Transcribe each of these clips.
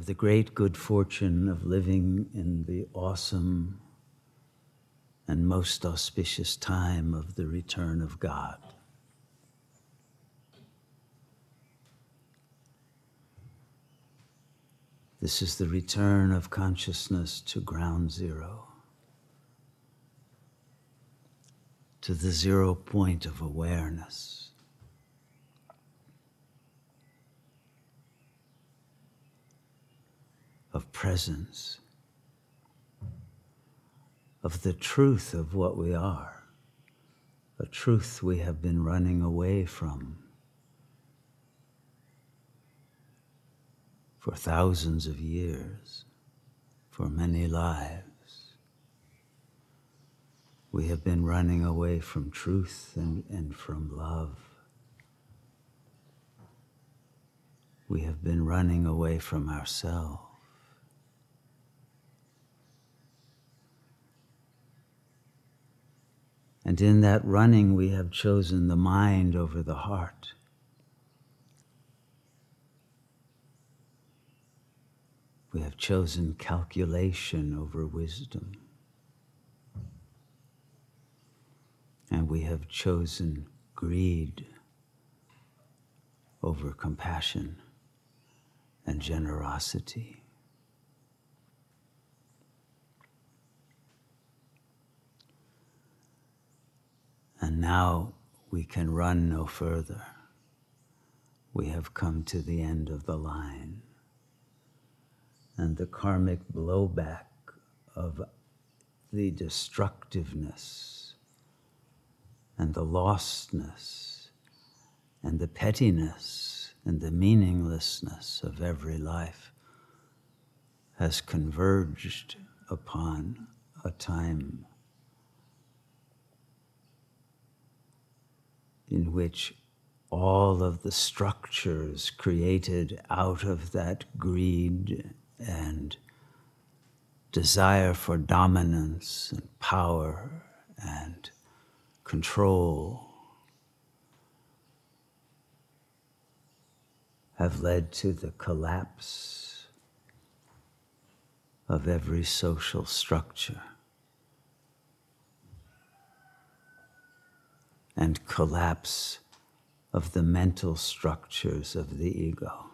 have the great good fortune of living in the awesome and most auspicious time of the return of God. This is the return of consciousness to ground zero, to the zero point of awareness. Of presence, of the truth of what we are, a truth we have been running away from. for thousands of years, for many lives. We have been running away from truth and, and from love. We have been running away from ourselves. And in that running, we have chosen the mind over the heart. We have chosen calculation over wisdom. And we have chosen greed over compassion and generosity. And now we can run no further. We have come to the end of the line and the karmic blowback of the destructiveness and the lostness and the pettiness and the meaninglessness of every life has converged upon a time in which all of the structures created out of that greed and desire for dominance and power and control have led to the collapse of every social structure and collapse of the mental structures of the ego.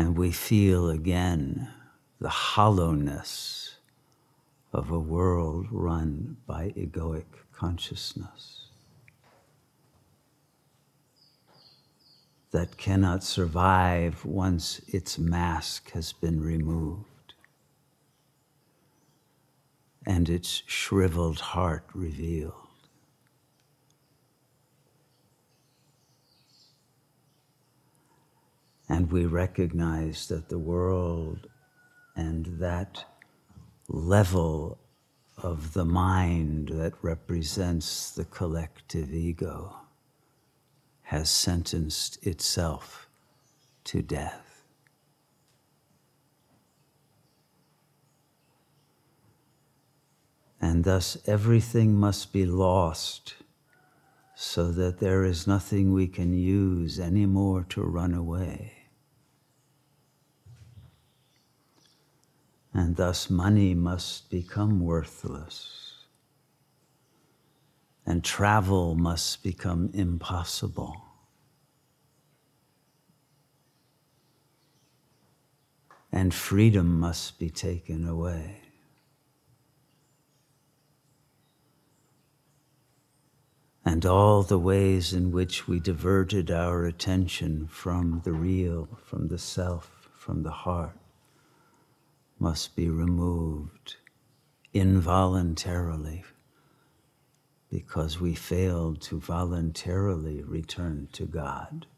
and we feel again the hollowness of a world run by egoic consciousness that cannot survive once its mask has been removed and its shriveled heart revealed. And we recognize that the world and that level of the mind that represents the collective ego has sentenced itself to death. And thus everything must be lost so that there is nothing we can use anymore to run away. and thus money must become worthless, and travel must become impossible. And freedom must be taken away. And all the ways in which we diverted our attention from the real, from the self, from the heart must be removed involuntarily because we failed to voluntarily return to God.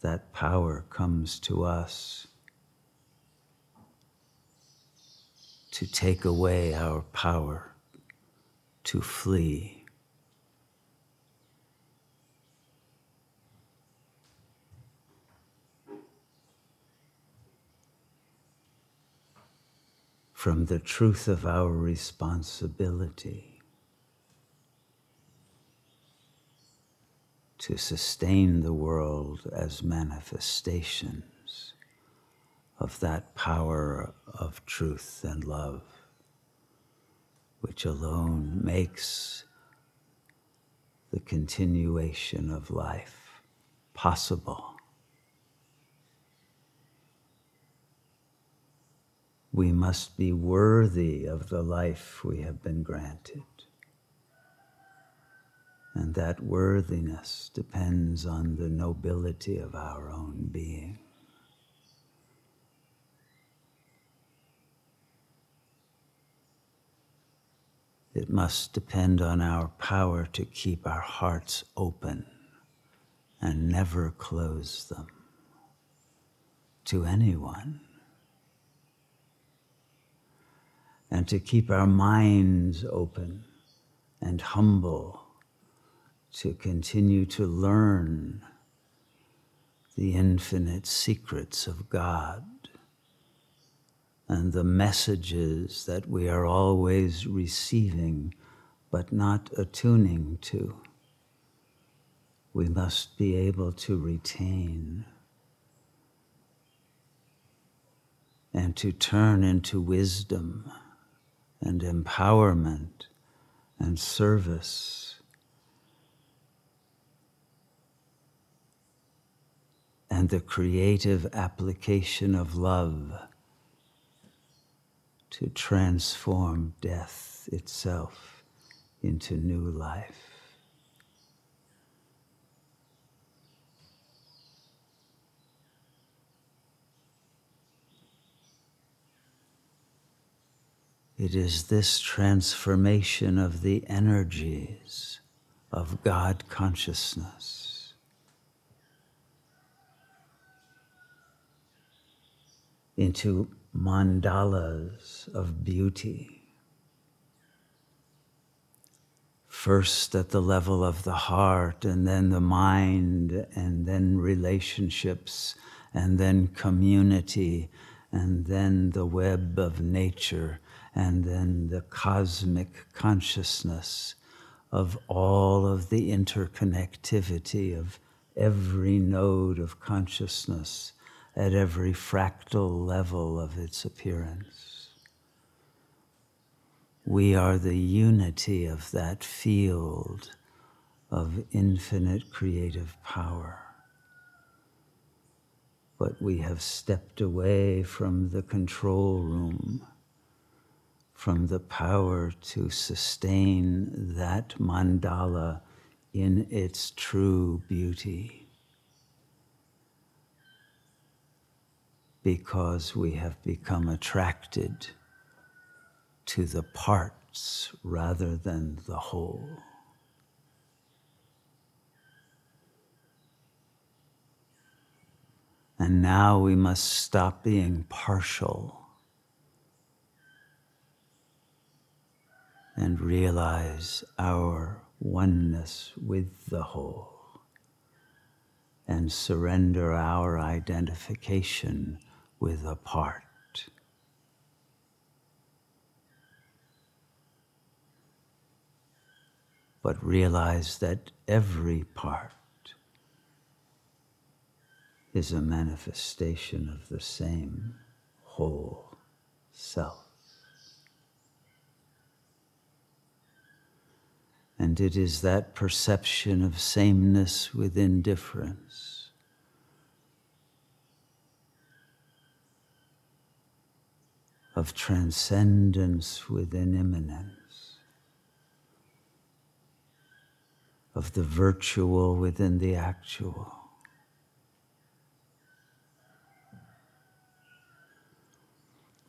That power comes to us to take away our power to flee. from the truth of our responsibility. to sustain the world as manifestations of that power of truth and love, which alone makes the continuation of life possible. We must be worthy of the life we have been granted. And that worthiness depends on the nobility of our own being. It must depend on our power to keep our hearts open and never close them to anyone. And to keep our minds open and humble to continue to learn the infinite secrets of God and the messages that we are always receiving but not attuning to. We must be able to retain and to turn into wisdom and empowerment and service and the creative application of love to transform death itself into new life. It is this transformation of the energies of God consciousness into mandalas of beauty. First at the level of the heart, and then the mind, and then relationships, and then community, and then the web of nature, and then the cosmic consciousness of all of the interconnectivity of every node of consciousness at every fractal level of its appearance. We are the unity of that field of infinite creative power. But we have stepped away from the control room, from the power to sustain that mandala in its true beauty. Because we have become attracted to the parts rather than the whole. And now we must stop being partial and realize our oneness with the whole and surrender our identification with a part. But realize that every part is a manifestation of the same whole self. And it is that perception of sameness with indifference of transcendence within immanence, of the virtual within the actual.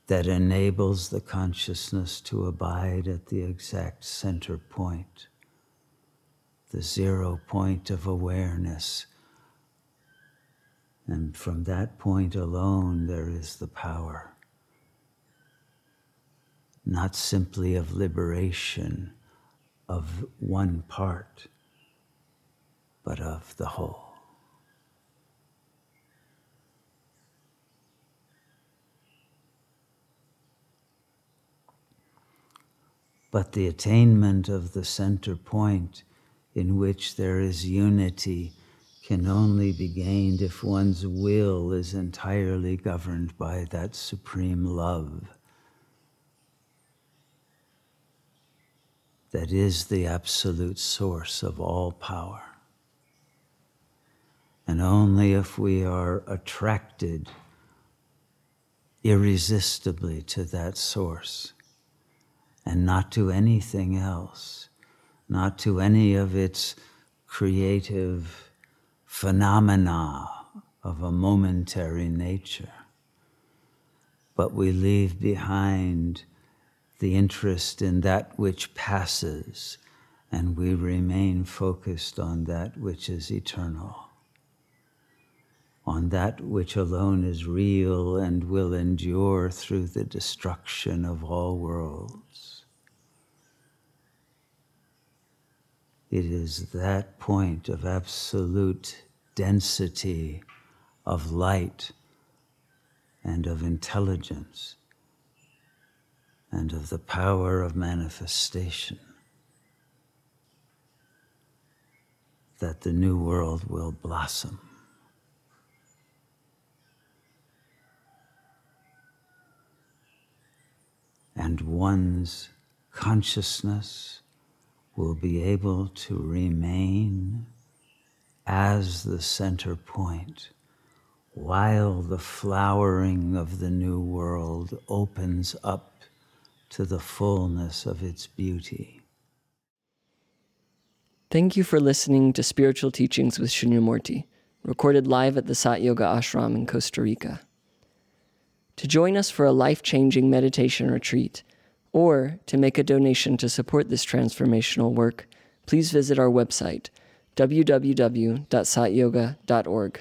That enables the consciousness to abide at the exact center point, the zero point of awareness. And from that point alone, there is the power not simply of liberation of one part, but of the whole. But the attainment of the center point in which there is unity can only be gained if one's will is entirely governed by that supreme love that is the absolute source of all power. And only if we are attracted irresistibly to that source and not to anything else, not to any of its creative phenomena of a momentary nature, but we leave behind the interest in that which passes and we remain focused on that which is eternal on that which alone is real and will endure through the destruction of all worlds. It is that point of absolute density of light and of intelligence and of the power of manifestation that the new world will blossom. and one's consciousness will be able to remain as the center point while the flowering of the new world opens up to the fullness of its beauty. Thank you for listening to Spiritual Teachings with Shunyamurti, recorded live at the Sat Yoga Ashram in Costa Rica to join us for a life changing meditation retreat, or to make a donation to support this transformational work, please visit our website, www.satyoga.org.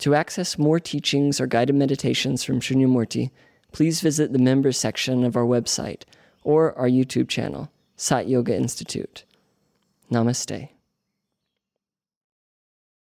To access more teachings or guided meditations from Shunyamurti, please visit the members section of our website or our YouTube channel, Sat Yoga Institute. Namaste.